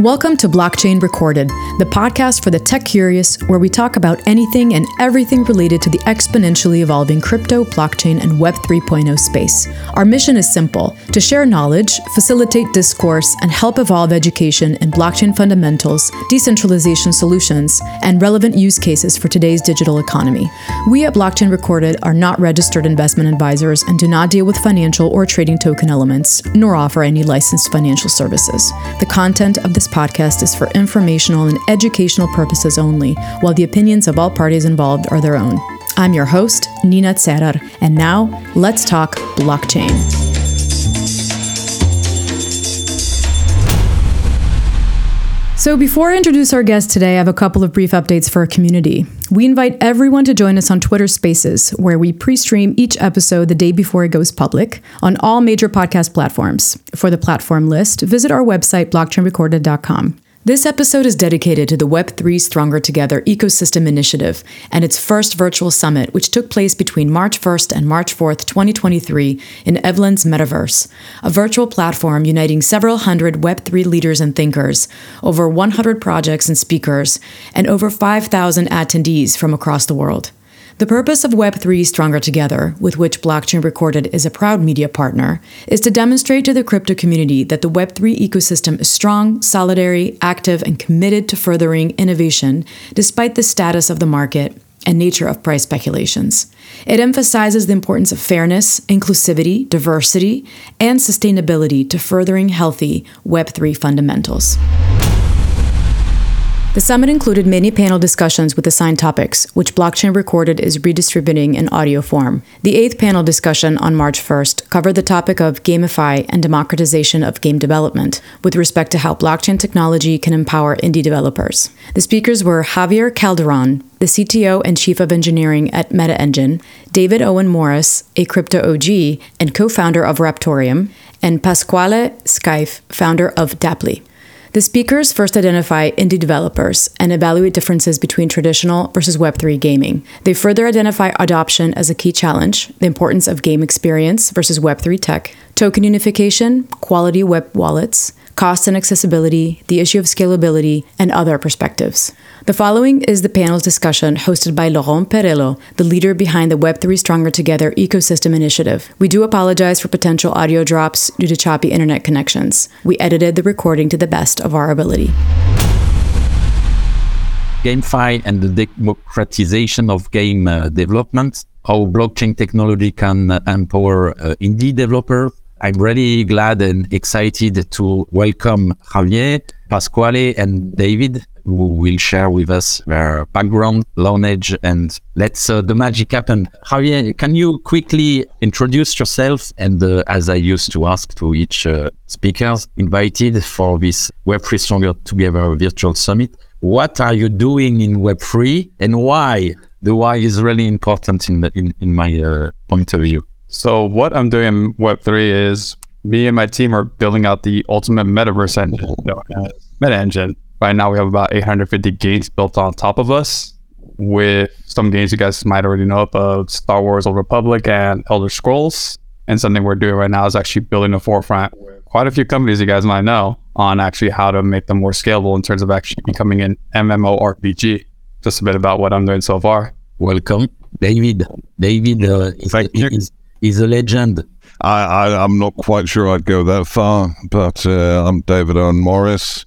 Welcome to Blockchain Recorded, the podcast for the tech curious, where we talk about anything and everything related to the exponentially evolving crypto, blockchain, and Web 3.0 space. Our mission is simple to share knowledge, facilitate discourse, and help evolve education in blockchain fundamentals, decentralization solutions, and relevant use cases for today's digital economy. We at Blockchain Recorded are not registered investment advisors and do not deal with financial or trading token elements, nor offer any licensed financial services. The content of this podcast is for informational and educational purposes only, while the opinions of all parties involved are their own. I'm your host, Nina Tserar, and now let's talk blockchain. So, before I introduce our guest today, I have a couple of brief updates for our community. We invite everyone to join us on Twitter Spaces, where we pre stream each episode the day before it goes public on all major podcast platforms. For the platform list, visit our website, blockchainrecorded.com. This episode is dedicated to the Web3 Stronger Together Ecosystem Initiative and its first virtual summit, which took place between March 1st and March 4th, 2023, in Evveland's Metaverse, a virtual platform uniting several hundred Web3 leaders and thinkers, over 100 projects and speakers, and over 5,000 attendees from across the world. The purpose of Web3 Stronger Together, with which Blockchain Recorded is a proud media partner, is to demonstrate to the crypto community that the Web3 ecosystem is strong, solidary, active, and committed to furthering innovation despite the status of the market and nature of price speculations. It emphasizes the importance of fairness, inclusivity, diversity, and sustainability to furthering healthy Web3 fundamentals. The summit included many panel discussions with assigned topics, which Blockchain Recorded is redistributing in audio form. The eighth panel discussion on March 1st covered the topic of GameFi and democratization of game development, with respect to how blockchain technology can empower indie developers. The speakers were Javier Calderon, the CTO and Chief of Engineering at MetaEngine, David Owen Morris, a crypto OG and co founder of Raptoreum, and Pasquale Scaife, founder of Daply. The speakers first identify indie developers and evaluate differences between traditional versus Web3 gaming. They further identify adoption as a key challenge, the importance of game experience versus Web3 tech, token unification, quality web wallets, cost and accessibility, the issue of scalability, and other perspectives. The following is the panel's discussion hosted by Laurent Perello, the leader behind the Web3 Stronger Together ecosystem initiative. We do apologize for potential audio drops due to choppy internet connections. We edited the recording to the best of our ability. GameFi and the democratization of game uh, development, how blockchain technology can uh, empower uh, indie developers, I'm really glad and excited to welcome Javier, Pasquale, and David, who will share with us their background, knowledge, and let's uh, the magic happen. Javier, can you quickly introduce yourself? And uh, as I used to ask to each uh, speakers invited for this Web3 Stronger Together virtual summit, what are you doing in Web3 and why? The why is really important in, the, in, in my uh, point of view. So what I'm doing in Web3 is me and my team are building out the ultimate metaverse engine, Meta Engine. Right now we have about 850 games built on top of us with some games you guys might already know about Star Wars Old Republic and Elder Scrolls. And something we're doing right now is actually building a forefront with quite a few companies you guys might know on actually how to make them more scalable in terms of actually becoming an MMORPG. Just a bit about what I'm doing so far. Welcome, David. David uh, is, is, He's a legend. I, I, am not quite sure I'd go that far, but uh, I'm David Owen Morris,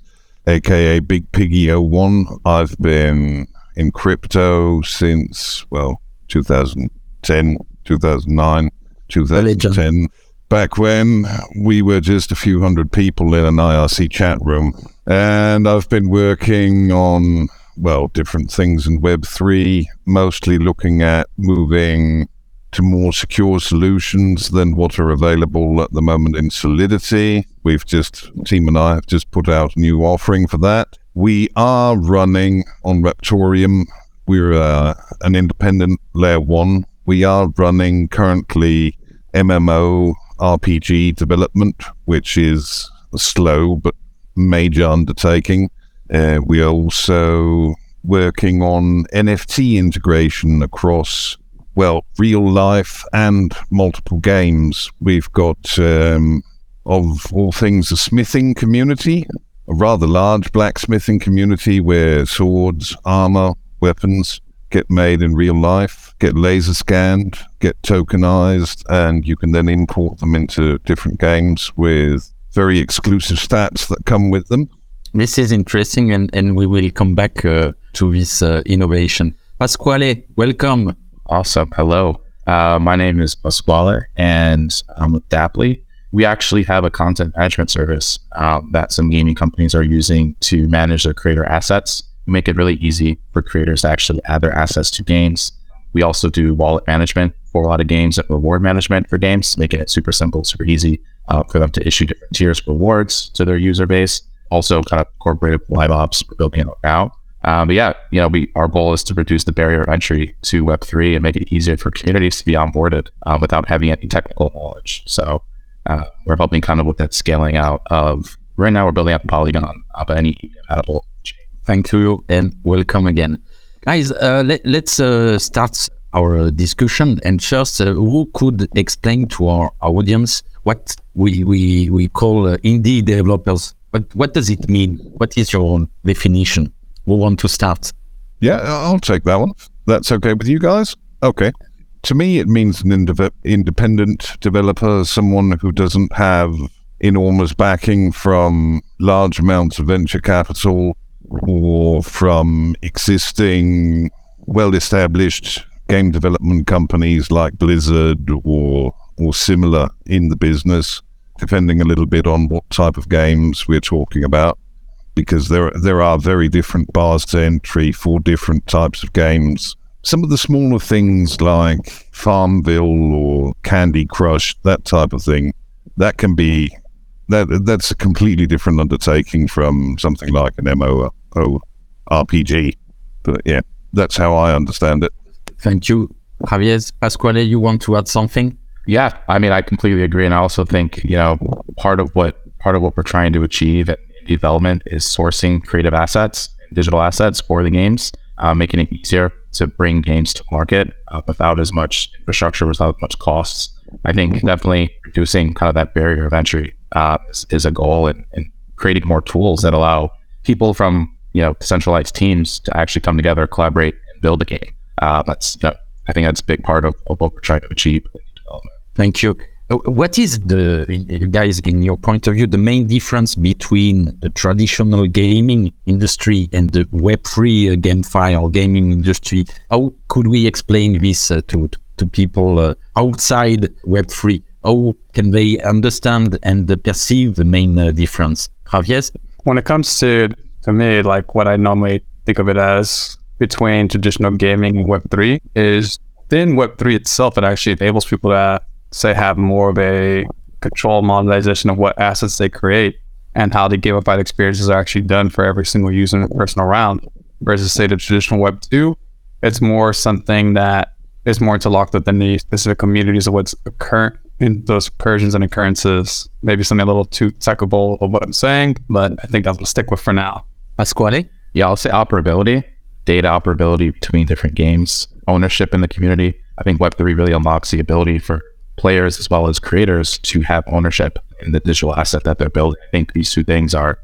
aka Big Piggy 01. I've been in crypto since, well, 2010, 2009, 2010. Back when we were just a few hundred people in an IRC chat room. And I've been working on, well, different things in Web3, mostly looking at moving to more secure solutions than what are available at the moment in Solidity. We've just, team and I have just put out a new offering for that. We are running on Raptoreum. We're uh, an independent layer one. We are running currently MMO RPG development, which is a slow but major undertaking. Uh, we are also working on NFT integration across well, real life and multiple games. We've got, um, of all things, a smithing community a rather large blacksmithing community where swords, armor, weapons get made in real life, get laser scanned, get tokenized, and you can then import them into different games with very exclusive stats that come with them. This is interesting, and, and we will come back uh, to this uh, innovation. Pasquale, welcome. Awesome. Hello. Uh, my name is Pasquale, and I'm with Daply. We actually have a content management service um, that some gaming companies are using to manage their creator assets, make it really easy for creators to actually add their assets to games. We also do wallet management for a lot of games and reward management for games, making it super simple, super easy uh, for them to issue different tiers of rewards to their user base also kind of incorporated live ops building it out. Um, but yeah, you know, we our goal is to reduce the barrier of entry to Web three and make it easier for communities to be onboarded uh, without having any technical knowledge. So uh, we're helping kind of with that scaling out of right now we're building out Polygon, uh, but any compatible. Thank you and welcome again, guys. Uh, let, us uh, start our discussion and first, uh, who could explain to our audience what we we we call uh, indie developers? But what does it mean? What is your own definition? We want to start. Yeah, I'll take that one. That's okay with you guys? Okay. To me, it means an independent developer, someone who doesn't have enormous backing from large amounts of venture capital or from existing well established game development companies like Blizzard or or similar in the business depending a little bit on what type of games we're talking about, because there there are very different bars to entry for different types of games. Some of the smaller things like Farmville or Candy Crush, that type of thing, that can be that that's a completely different undertaking from something like an MMO RPG. But yeah, that's how I understand it. Thank you. Javier Pasquale, you want to add something? Yeah, I mean, I completely agree, and I also think you know part of what part of what we're trying to achieve at development is sourcing creative assets, digital assets for the games, uh, making it easier to bring games to market uh, without as much infrastructure, without much costs. I think definitely reducing kind of that barrier of entry uh, is, is, a goal, and, and creating more tools that allow people from you know centralized teams to actually come together, collaborate, and build a game. Uh, that's you know, I think that's a big part of what we're trying to achieve. Thank you. Uh, what is the, guys, in your point of view, the main difference between the traditional gaming industry and the Web3 uh, GameFi or gaming industry? How could we explain this uh, to, to people uh, outside Web3? How can they understand and perceive the main uh, difference? Javier? When it comes to, to me, like what I normally think of it as between traditional gaming and Web3 is within Web3 itself, it actually enables people to say have more of a control monetization of what assets they create and how the gamified experiences are actually done for every single user and person around. Versus say the traditional web two, it's more something that is more interlocked within the specific communities of what's occurring in those incursions and occurrences. Maybe something a little too technical of what I'm saying, but I think that's what I'll stick with for now. Pasquale? Yeah, I'll say operability, data operability between different games, ownership in the community. I think Web3 really unlocks the ability for players as well as creators to have ownership in the digital asset that they're building. I think these two things are,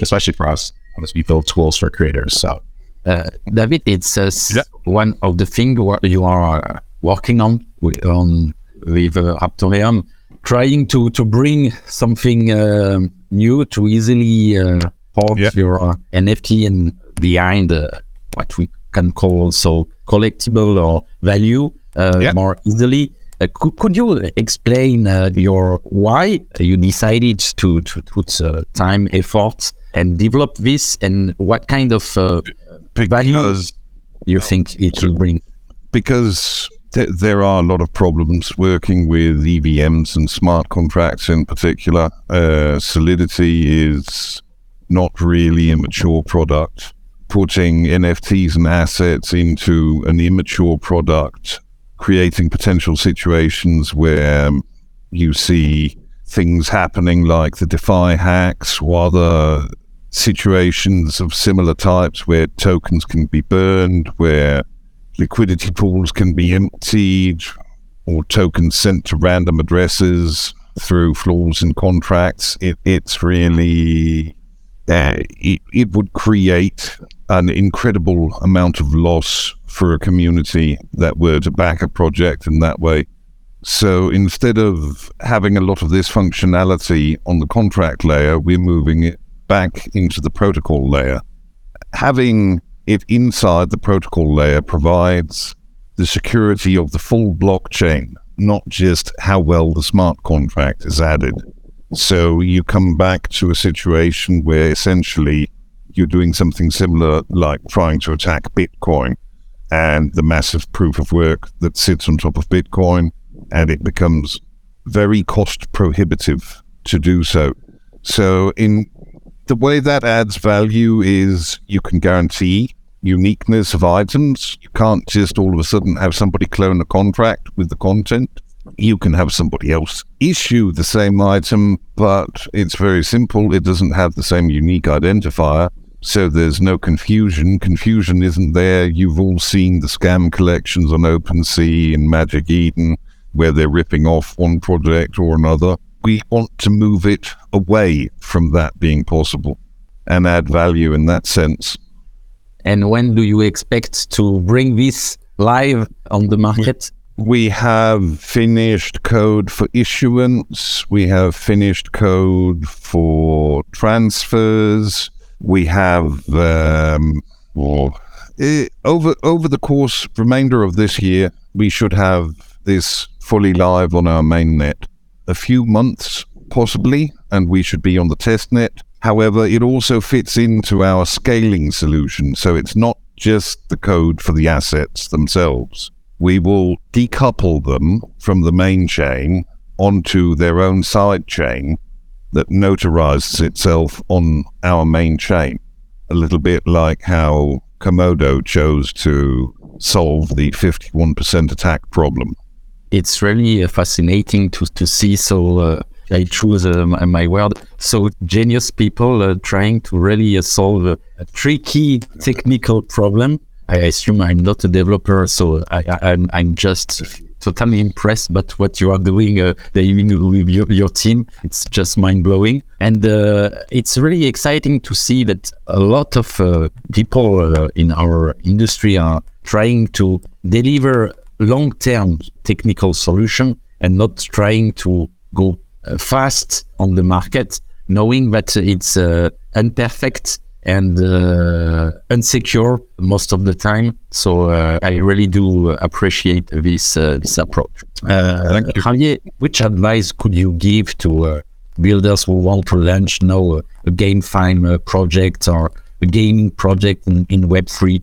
especially for us, as we build tools for creators. So, uh, David, it's uh, yeah. one of the things you are working on with, on with uh, Raptoreum, trying to to bring something uh, new to easily uh, port yeah. your uh, NFT and behind uh, what we can call also collectible or value yeah. more easily. Uh, could, could you explain uh, your why you decided to, to put uh, time, effort, and develop this, and what kind of value you think it will bring? Because th- there are a lot of problems working with EVMs and smart contracts in particular. Uh, Solidity is not really a mature product. Putting NFTs and assets into an immature product creating potential situations where um, you see things happening like the DeFi hacks or other situations of similar types where tokens can be burned, where liquidity pools can be emptied, or tokens sent to random addresses through flaws in contracts. It, it's really uh, it, it would create an incredible amount of loss for a community that were to back a project in that way. So instead of having a lot of this functionality on the contract layer, we're moving it back into the protocol layer. Having it inside the protocol layer provides the security of the full blockchain, not just how well the smart contract is added. So you come back to a situation where essentially you're doing something similar, like trying to attack Bitcoin and the massive proof of work that sits on top of Bitcoin, and it becomes very cost prohibitive to do so. So, in the way that adds value is you can guarantee uniqueness of items. You can't just all of a sudden have somebody clone a contract with the content you can have somebody else issue the same item, but it's very simple. It doesn't have the same unique identifier. So there's no confusion. Confusion isn't there. You've all seen the scam collections on OpenSea and Magic Eden where they're ripping off one project or another. We want to move it away from that being possible and add value in that sense. And when do you expect to bring this live on the market? We have finished code for issuance. We have finished code for transfers. We have um, well, eh, over over the course remainder of this year, we should have this fully live on our mainnet. A few months possibly, and we should be on the testnet. However, it also fits into our scaling solution, so it's not just the code for the assets themselves we will decouple them from the main chain onto their own side chain that notarizes itself on our main chain. A little bit like how Komodo chose to solve the 51% attack problem. It's really uh, fascinating to, to see. So, uh, I choose uh, my, word. So, genius people uh, trying to really uh, solve a tricky technical problem I assume I'm not a developer, so I, am I'm, I'm just totally impressed by what you are doing, uh, with your, your team. It's just mind blowing, and uh, it's really exciting to see that a lot of uh, people uh, in our industry are trying to deliver long-term technical solution and not trying to go uh, fast on the market, knowing that it's uh, imperfect and uh, unsecure most of the time. So uh, I really do appreciate this uh, this approach. Uh, Javier, which advice could you give to uh, builders who want to launch now a, GameFi uh, project or a gaming project in, in Web3?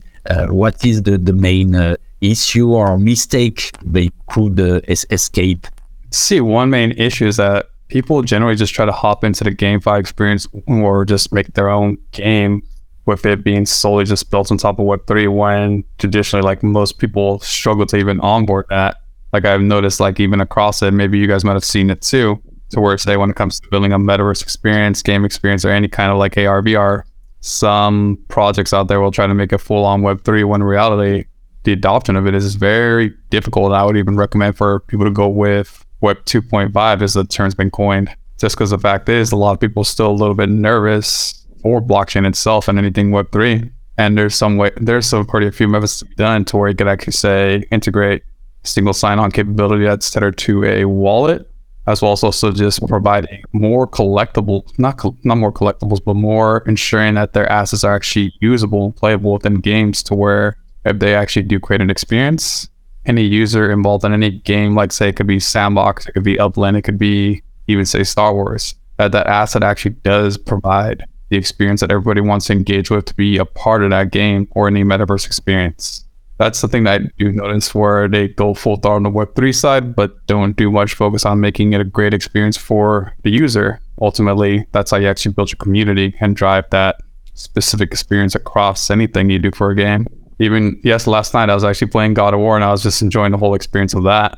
what is the, the main issue or mistake they could es- escape? See, one main issue is that people generally just try to hop into the GameFi experience or just make their own game with it being solely just built on top of Web3 when traditionally like most people struggle to even onboard that. Like I've noticed like even across it, maybe you guys might have seen it too, to where say when it comes to building a metaverse experience, game experience, or any kind of like AR, VR, some projects out there will try to make a full on Web3 when reality the adoption of it is very difficult. I would even recommend for people to go with Web 2.5 as the term's been coined. Just because the fact is, a lot of people are still a little bit nervous for blockchain itself and anything Web 3. And there's some way, there's pretty a few methods done to where you could actually say integrate single sign-on capability that's tethered to a wallet, as well as also just providing more collectible, not not more collectibles, but more ensuring that their assets are actually usable and playable within games to where if they actually do create an experience, any user involved in any game, like say it could be Sandbox, it could be Upland, it could be even say Star Wars, that that asset actually does provide the experience that everybody wants to engage with to be a part of that game or any metaverse experience. That's the thing that I do notice where they go full throttle on the Web3 side, but don't do much focus on making it a great experience for the user. Ultimately, that's how you actually build your community and drive that specific experience across anything you do for a game even yes, last night I was actually playing God of War and I was just enjoying the whole experience of that.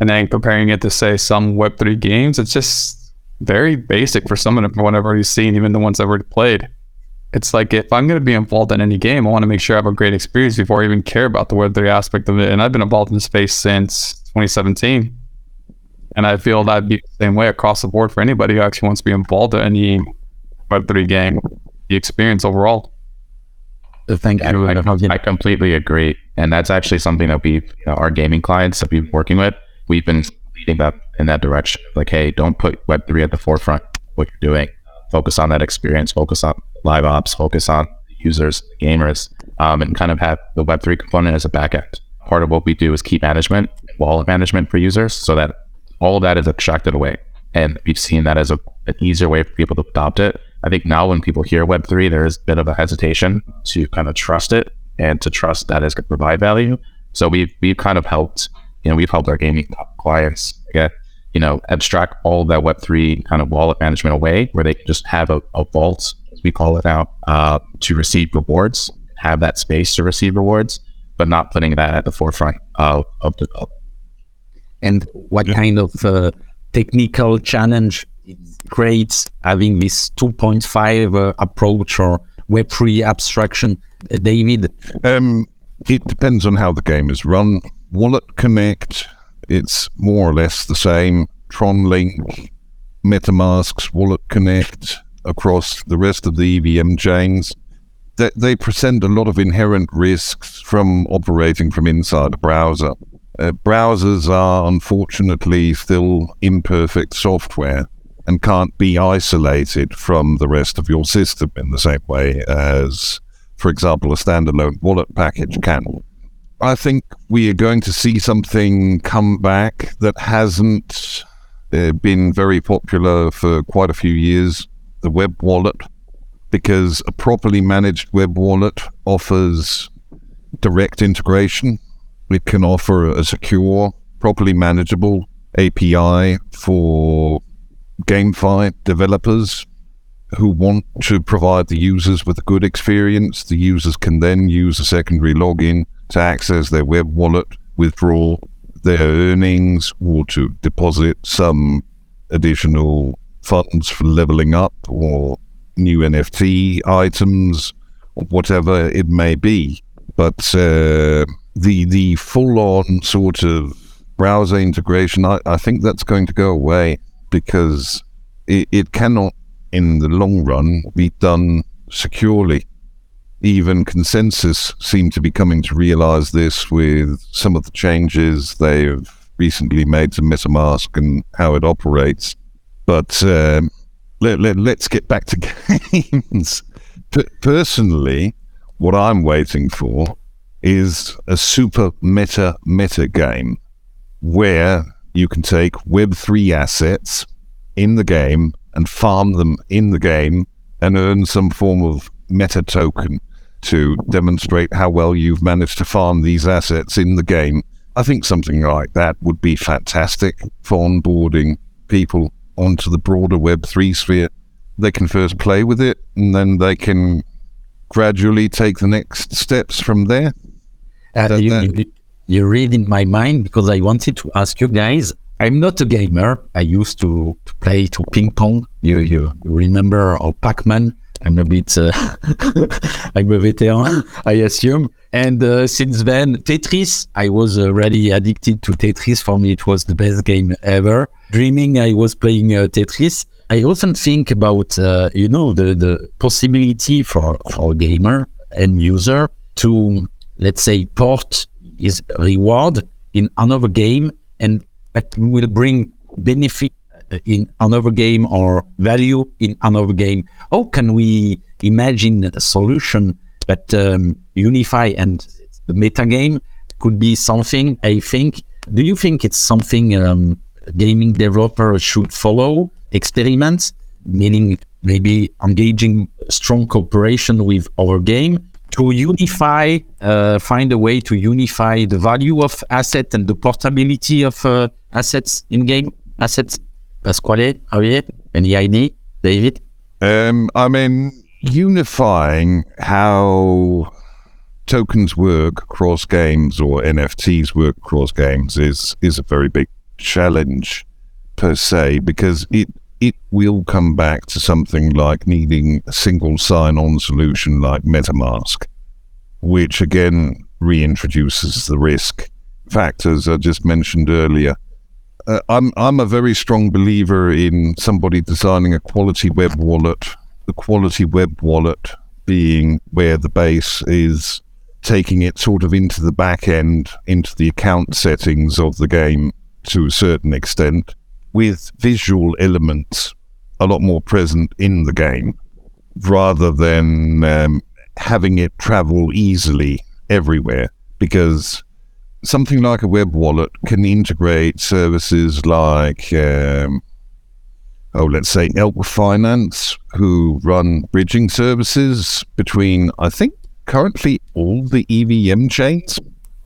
And then comparing it to say some Web three games, it's just very basic for some of from what I've already seen, even the ones I've already played. It's like if I'm going to be involved in any game, I want to make sure I have a great experience before I even care about the Web three aspect of it. And I've been involved in the space since 2017, and I feel that'd be the same way across the board for anybody who actually wants to be involved in any Web three game. the experience overall. Thank you. I, Javier. I completely agree, and that's actually something that we, you know, our gaming clients that we've been working with, we've been leading that in that direction. Like, hey, don't put Web three at the forefront. What you're doing, focus on that experience, focus on live ops, focus on users, gamers, um, and kind of have the Web three component as a backend. Part of what we do is key management, wallet management for users, so that all of that is abstracted away. And we've seen that as a, an easier way for people to adopt it. I think now when people hear Web3, there's a bit of a hesitation to kind of trust it and to trust that it's going to provide value. So we've, we've kind of helped, you know, we've helped our gaming clients get, you know, abstract all that Web3 kind of wallet management away where they can just have a, a vault, as we call it now, uh, to receive rewards, have that space to receive rewards, but not putting that at the forefront of, of development. and what kind of uh, technical challenge creates having this 2.5 uh, approach or Web3 abstraction, Uh, David? Um, it depends on how the game is run. Wallet Connect, it's more or less the same. Tron Link, MetaMask's Wallet Connect across the rest of the EVM chains. They, they present a lot of inherent risks from operating from inside a browser. Uh, browsers are unfortunately still imperfect software and can't be isolated from the rest of your system in the same way as, for example, a standalone wallet package can. I think we are going to see something come back that hasn't uh, been very popular for quite a few years the web wallet, because a properly managed web wallet offers direct integration. It can offer a secure, properly manageable API for GameFi developers who want to provide the users with a good experience. The users can then use a secondary login to access their web wallet, withdraw their earnings, or to deposit some additional funds for leveling up or new NFT items, whatever it may be. But uh, the the full on sort of browser integration, I, I think that's going to go away because it, it cannot, in the long run, be done securely. Even ConsenSys seem to be coming to realize this with some of the changes they've recently made to MetaMask and how it operates. But um, let, let, let's get back to games. P- personally, what I'm waiting for is a super meta meta game where you can take Web3 assets in the game and farm them in the game and earn some form of meta token to demonstrate how well you've managed to farm these assets in the game. I think something like that would be fantastic for onboarding people onto the broader Web3 sphere. They can first play with it and then they can gradually take the next steps from there. Uh, you, you, you read in my mind because I wanted to ask you guys. I'm not a gamer. I used to, to play to ping pong. You, you, remember or Pac-Man? I'm a bit, uh, I'm a veteran, I assume. And uh, since then, Tetris. I was already addicted to Tetris. For me, it was the best game ever. Dreaming, I was playing uh, Tetris. I often think about, uh, you know, the, the possibility for, for a gamer and user to, let's say, port his reward in another game and that will bring benefit uh, in another game or value in another game. How can we imagine a solution that um, unify and the meta game could be something? I think. Do you think it's something um, gaming developer should follow? Experiments, meaning maybe engaging strong cooperation with our game to unify, uh, find a way to unify the value of asset and the portability of uh, assets in game assets. Pasquale, Javier, any idea? David? Um, I mean, unifying how tokens work across games or NFTs work across games is is a very big challenge per se because it it will come back to something like needing a single sign-on solution like MetaMask, which again reintroduces the risk factors I just mentioned earlier. Uh, I'm I'm a very strong believer in somebody designing a quality web wallet the quality web wallet being where the base is taking it sort of into the back end, into the account settings of the game to a certain extent, with visual elements a lot more present in the game rather than um, having it travel easily everywhere. Because something like a web wallet can integrate services like, um, oh, let's say Elk Finance, who run bridging services between, I think, currently all the EVM chains.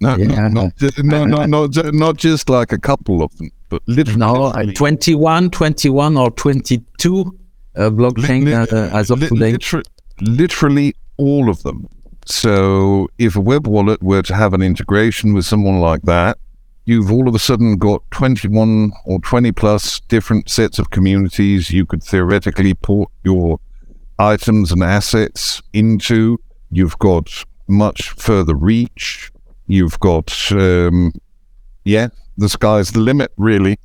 No, Yeah. no, not, no, no, not, not just like a couple of them, but literally. No, uh, 21, 21 or 22 uh, blockchain Li- uh, as of Li- today. liter- literally all of them. So if a web wallet were to have an integration with someone like that, you've all of a sudden got 21 or 20 plus different sets of communities you could theoretically port your items and assets into. You've got much further reach. You've got, um, yeah, the sky's the limit, really.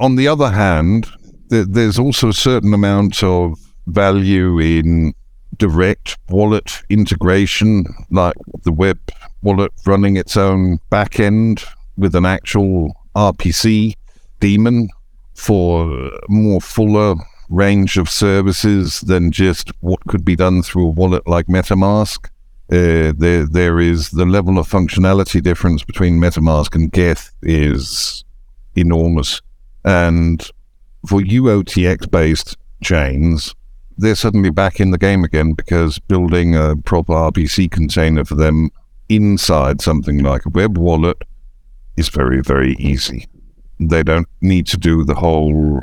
On the other hand, th- there's also a certain amount of value in direct wallet integration, like the web wallet running its own backend with an actual RPC daemon for more fuller range of services than just what could be done through a wallet like MetaMask. Uh, there, there is the level of functionality difference between MetaMask and Geth is enormous, and for UTXO based chains, they're suddenly back in the game again because building a proper RPC container for them inside something like a web wallet is very, very easy. They don't need to do the whole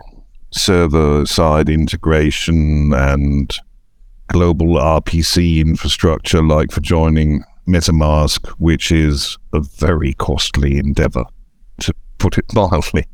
server side integration and global RPC infrastructure like for joining MetaMask, which is a very costly endeavor, to put it mildly.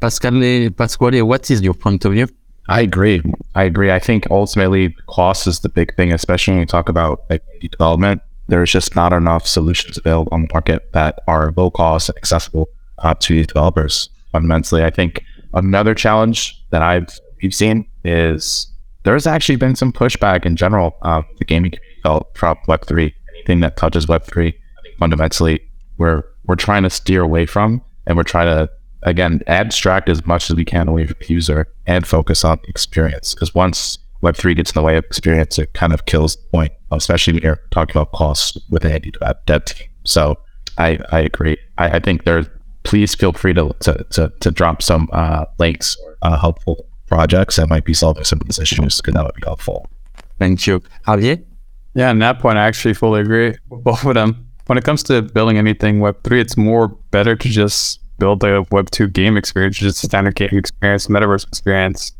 Pascal, Pasquale, what is your point of view? I agree. I agree. I think ultimately cost is the big thing, especially when you talk about like development. There's just not enough solutions available on the market that are low cost and accessible uh, to developers. Fundamentally, I think another challenge that I've we've seen is there's actually been some pushback in general uh, the gaming community felt from Web three. Anything that touches Web three, fundamentally we're we're trying to steer away from, and we're trying to again abstract as much as we can away from the user and focus on experience. Because once Web three gets in the way of experience, it kind of kills the point, especially when you're talking about costs with an dev- team. So I I agree. I, I think there's please feel free to to, to, to drop some uh, links uh, helpful projects that might be solving some of these issues because that would be helpful. Thank you. Javier? Yeah, on that point, I actually fully agree with both of them. When it comes to building anything Web3, it's more better to just build a Web2 game experience, just a standard game experience, metaverse experience,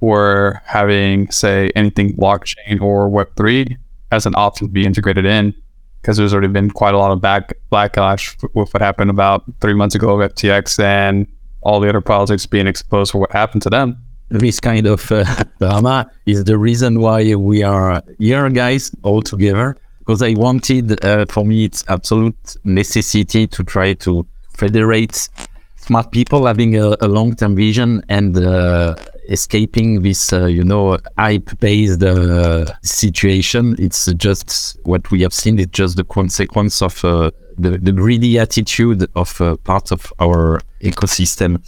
or having, say, anything blockchain or Web3 as an option to be integrated in. Because there's already been quite a lot of back backlash with what happened about three months ago with FTX and all the other politics being exposed for what happened to them. This kind of uh, drama is the reason why we are here, guys, all together. Because I wanted, uh, for me, it's absolute necessity to try to federate smart people having a, a long-term vision and uh, escaping this, uh, you know, hype-based uh, situation. It's just what we have seen. It's just the consequence of uh, the, the greedy attitude of part of our ecosystem.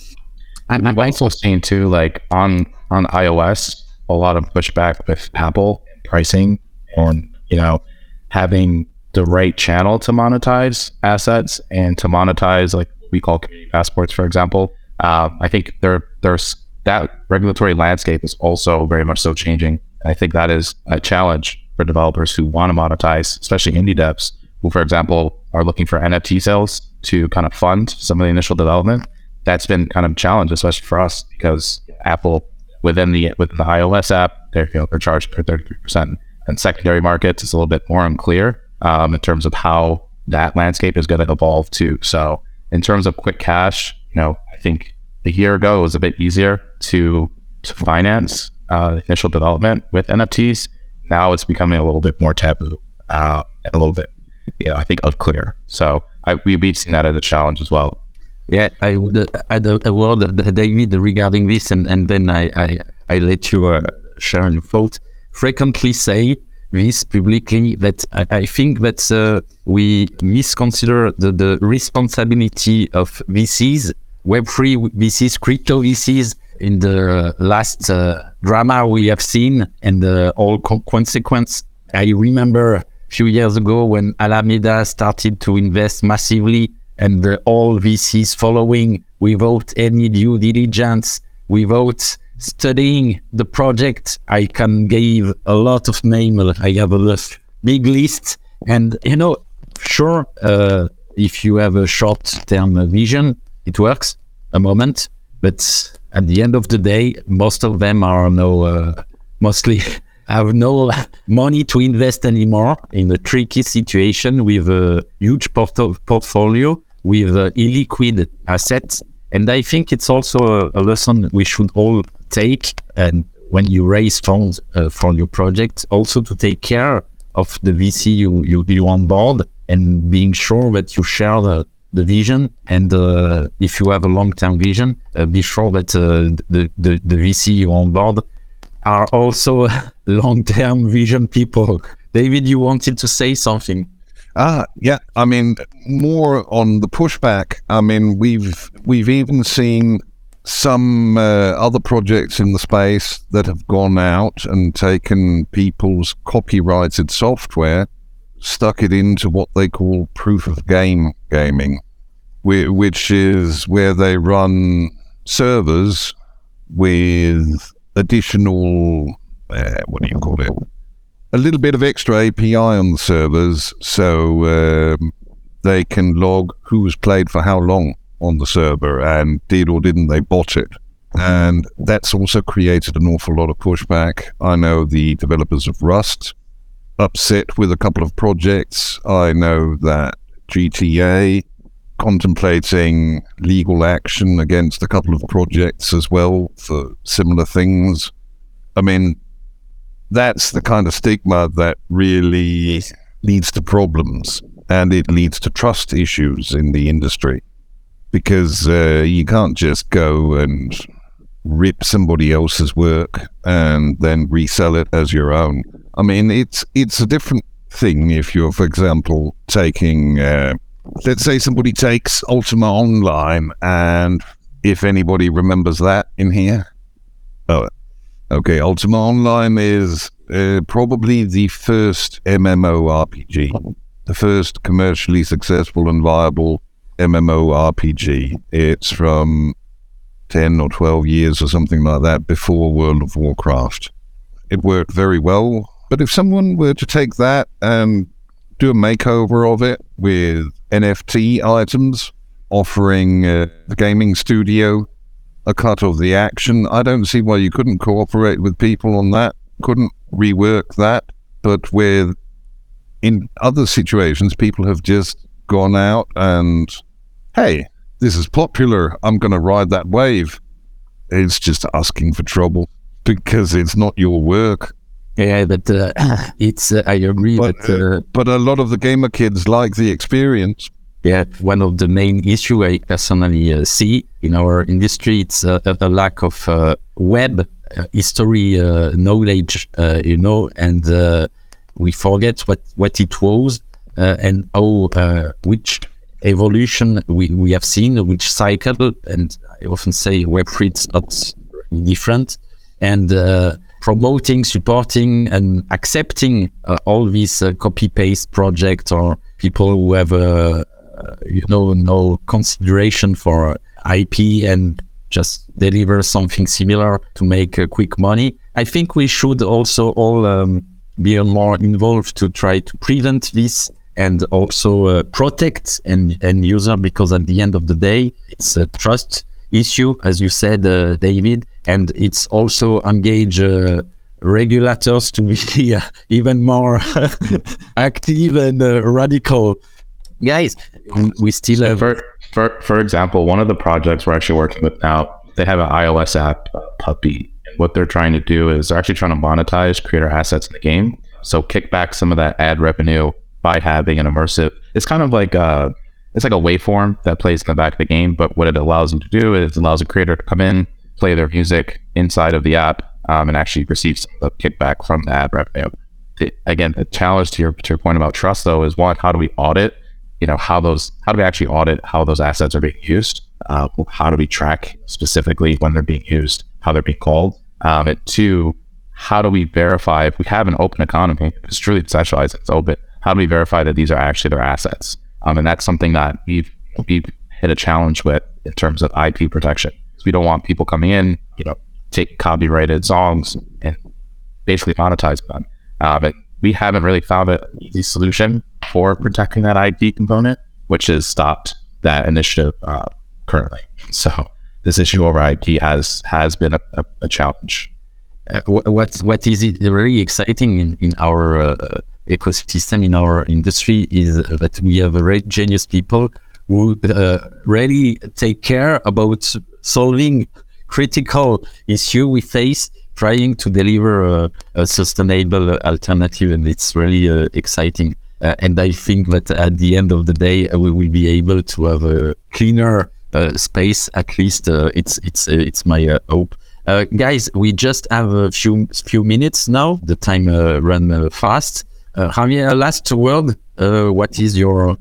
And I've also seen too, like on on iOS, a lot of pushback with Apple pricing and you know having the right channel to monetize assets and to monetize like we call community passports, for example. Uh, I think there there's that regulatory landscape is also very much so changing. I think that is a challenge for developers who want to monetize, especially indie devs who, for example, are looking for NFT sales to kind of fund some of the initial development that's been kind of a challenge, especially for us, because Apple within the within the iOS app, they're you know they're charged for thirty three percent, and secondary markets is a little bit more unclear um, in terms of how that landscape is going to evolve too. So in terms of quick cash, you know, I think a year ago it was a bit easier to to finance uh, initial development with NFTs. Now it's becoming a little bit more taboo uh, a little bit, you know, I think unclear. So I, we, we've seen that as a challenge as well. Yeah, I would uh, add a, a word, David, regarding this, and, and then I, I, I let you uh, share your thought, frequently say this publicly that I, I think that uh, we misconsider the, the responsibility of VCs, Web3 VCs, crypto VCs in the last uh, drama we have seen and the all co- consequence. I remember a few years ago when Alameda started to invest massively and the, all VCs following without any due diligence, without studying the project. I can give a lot of names. I have a list, big list. And, you know, sure, uh, if you have a short term vision, it works a moment. But at the end of the day, most of them are no, uh, mostly have no money to invest anymore in a tricky situation with a huge port- portfolio with uh, illiquid assets. And I think it's also a, a, lesson we should all take. And when you raise funds uh, for your project, also to take care of the VC you, you, you on board and being sure that you share the, the vision. And uh, if you have a long term vision, uh, be sure that uh, the, the, the VC you on board are also long term vision people. David, you wanted to say something. Ah, yeah. I mean, more on the pushback. I mean, we've we've even seen some uh, other projects in the space that have gone out and taken people's copyrighted software, stuck it into what they call proof of game gaming, which is where they run servers with additional uh, what do you call it? A little bit of extra API on the servers, so um, they can log who's played for how long on the server and did or didn't they bot it. And that's also created an awful lot of pushback. I know the developers of Rust upset with a couple of projects. I know that GTA contemplating legal action against a couple of projects as well for similar things. I mean, that's the kind of stigma that really leads to problems and it leads to trust issues in the industry because uh, you can't just go and rip somebody else's work and then resell it as your own. I mean, it's it's a different thing if you're, for example, taking, uh, let's say somebody takes Ultima Online, and if anybody remembers that in here, oh, okay, Ultima Online is uh, probably the first MMORPG, the first commercially successful and viable MMORPG. It's from 10 or 12 years or something like that before World of Warcraft. It worked very well, but if someone were to take that and do a makeover of it with NFT items, offering uh, the gaming studio a cut of the action, I don't see why you couldn't cooperate with people on that, couldn't rework that. But with in other situations, people have just gone out and, hey, this is popular. I'm going to ride that wave. It's just asking for trouble because it's not your work. Yeah, but uh, it's, uh, I agree. But, but, uh, but a lot of the gamer kids like the experience. Yeah, one of the main issue I personally uh, see in our industry, it's uh, a lack of uh, web history knowledge, you know, and we forget what, what it was uh, and how uh, which evolution we, we have seen, which cycle, and I often say Web3 it's not different, and uh, promoting, supporting, and accepting uh, all these uh, copy paste projects or people who have uh, you know no consideration for IP and just deliver something similar to make a quick money. I think we should also all um, be more involved to try to prevent this and also uh, protect end, end user because at the end of the day, it's a trust issue, as you said, uh, David, and it's also engage uh, regulators to be even more active and uh, radical. Guys, we still so have. For, for, for example, one of the projects we're actually working with now, they have an iOS app, Puppy. And what they're trying to do is they're actually trying to monetize creator assets in the game. So kick back some of that ad revenue by having an immersive. It's kind of like a, uh, it's like a waveform that plays in the back of the game. But what it allows you to do is it allows a creator to come in, play their music inside of the app, um, and actually receive some of the kickback from the ad revenue. The, again, the challenge to your, to your point about trust though is one, how do we audit, you know, how those, how do we actually audit how those assets are being used? Uh, how do we track specifically when they're being used, how they're being called? Um, and two, how do we verify if we have an open economy, it's truly decentralized, it's open, how do we verify that these are actually their assets? Um, and that's something that we've, we've hit a challenge with in terms of IP protection. We don't want people coming in, you know, take copyrighted songs and basically monetize them. But we haven't really found an easy solution for protecting that IP component, which has stopped that initiative uh, currently. So this issue over IP has has been a, a, a challenge. Uh, what what is it really exciting in, in our uh, ecosystem in our industry is that we have very genius people who uh, really take care about solving critical issue we face trying to deliver a, a sustainable alternative and it's really uh, exciting. Uh, and i think that at the end of the day uh, we will be able to have a cleaner uh, space. At least uh, it's it's it's my hope. Guys we just have a few few minutes now. The time run fast. Javier last word what is your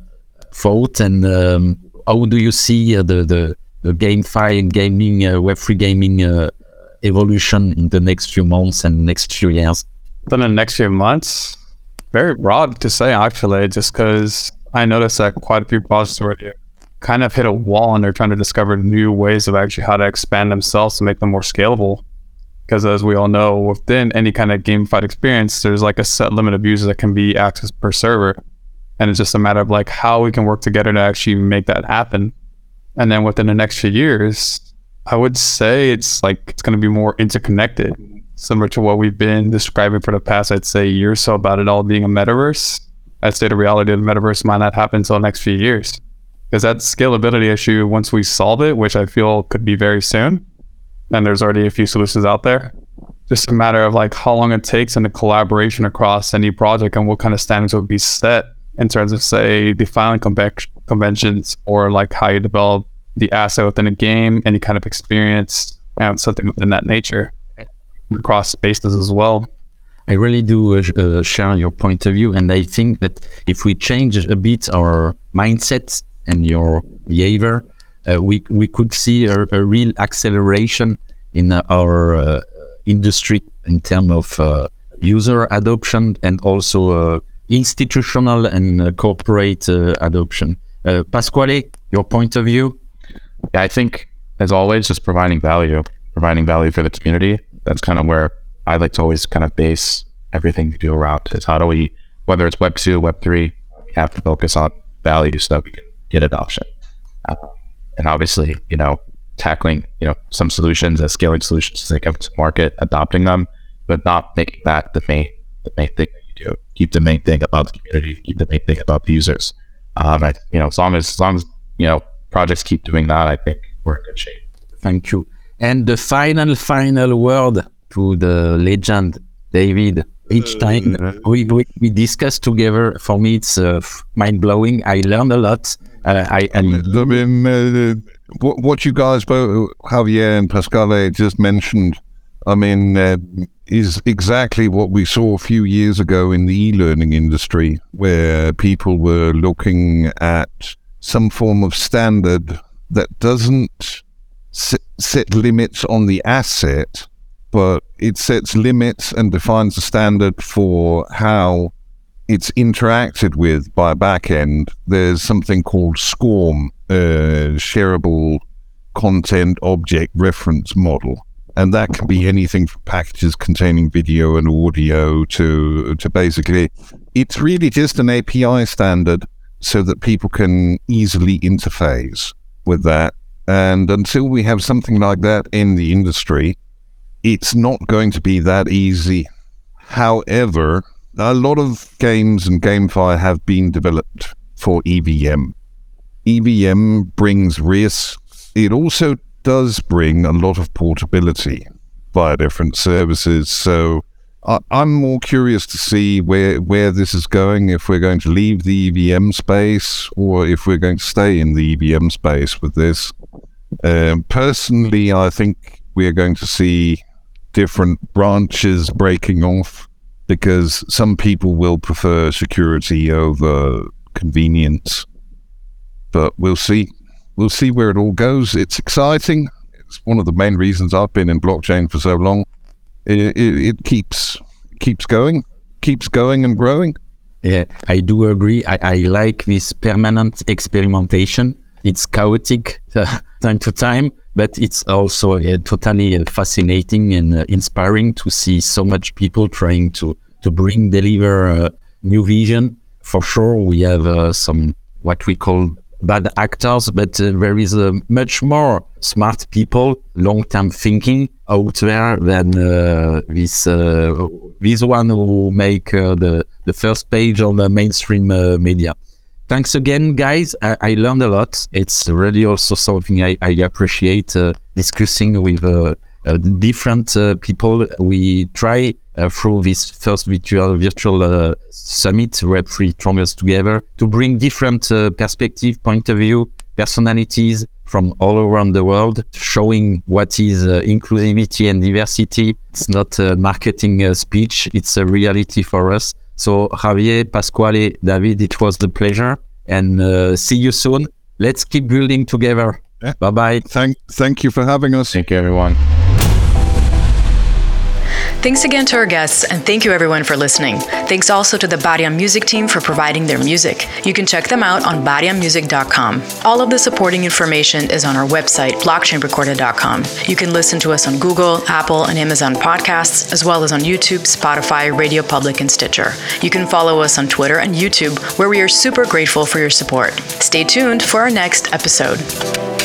thought and um, how do you see the the the GameFi and gaming, uh, Web3 gaming uh, evolution in the next few months and next few years? Then in the next few months, very broad to say actually, just because I noticed that quite a few projects already kind of hit a wall and they're trying to discover new ways of actually how to expand themselves to make them more scalable. Because as we all know, within any kind of gamified experience, there's like a set limit of users that can be accessed per server. And it's just a matter of like how we can work together to actually make that happen. And then within the next few years, I would say it's like it's going to be more interconnected, similar to what we've been describing for the past, I'd say, year or so about it all being a metaverse. I'd say the reality of the metaverse might not happen until the next few years. Because that scalability issue, once we solve it, which I feel could be very soon, and there's already a few solutions out there, just a matter of like how long it takes and the collaboration across any project and what kind of standards would be set in terms of, say, defining conventions or like how you develop the asset within a game, any kind of experience, and something within that nature across spaces as well. I really do uh, uh, share your point of view, and I think that if we change a bit our mindset and your behavior, uh, we we could see a, a real acceleration in our uh, industry in terms of uh, user adoption and also uh, institutional and corporate adoption. Pasquale, your point of view? I think as always, just providing value, providing value for the community. That's kind of where I like to always kind of base everything we do around is how do we, whether it's Web two, Web three, we have to focus on value so that we can get adoption. Uh, and obviously, you know, tackling, you know, some solutions as scaling solutions as they come to market, adopting them, but not making that the main, the main thing that you do. Keep the main thing about the community, keep the main thing about the users. Um, I, you know, as long as, as long as, you know, projects keep doing that, I think we're in good shape. Thank you. And the final, final word to the legend, David. Each uh, time uh, we, we, we discuss together, for me, it's uh, mind blowing. I learned a lot. Uh, I, and I mean, uh, what, what you guys, both Javier and Pasquale, just mentioned, I mean, uh, is exactly what we saw a few years ago in the e learning industry, where people were looking at some form of standard that doesn't set limits on the asset, but it sets limits and defines a standard for how it's interacted with by a backend. There's something called SCORM, uh, Shareable Content Object Reference Model. And that can be anything from packages containing video and audio to to basically it's really just an API standard so that people can easily interface with that. And until we have something like that in the industry, it's not going to be that easy. However, a lot of games and GameFi have been developed for EVM. EVM brings risks. It also does bring a lot of portability via different services. So I, am more curious to see where where this is going. If we're going to leave the EVM space, or if we're going to stay in the EVM space with this. Um, personally, I think we are going to see different branches breaking off because some people will prefer security over convenience. But we'll see. We'll see where it all goes. It's exciting. It's one of the main reasons I've been in blockchain for so long. It, it, keeps keeps going, keeps going and growing. Yeah, I do agree. I, I like this permanent experimentation. It's chaotic time to time, but it's also uh, totally uh, fascinating and uh, inspiring to see so much people trying to to bring deliver uh, new vision. For sure, we have uh, some what we call bad actors, but uh, there is uh, much more smart people, long-term thinking out there than uh, this uh, this one who make uh, the the first page on the mainstream uh, media. Thanks again, guys. I, I learned a lot. It's really also something I, I appreciate discussing with different people. We try uh, through this first virtual virtual uh, summit, Web3 Strongest Together, to bring different uh, perspective, point of view, personalities from all around the world, showing what is uh, inclusivity and diversity. It's not a marketing uh, speech; it's a reality for us. So, Javier, Pasquale, David, it was a pleasure, and uh, see you soon. Let's keep building together. Yeah. Bye bye. Thank thank you for having us. Thank you, everyone. Thanks again to our guests, and thank you everyone for listening. Thanks also to the Bariam Music team for providing their music. You can check them out on bariamusic.com. All of the supporting information is on our website, blockchainrecorded.com. You can listen to us on Google, Apple, and Amazon podcasts, as well as on YouTube, Spotify, Radio Public, and Stitcher. You can follow us on Twitter and YouTube, where we are super grateful for your support. Stay tuned for our next episode.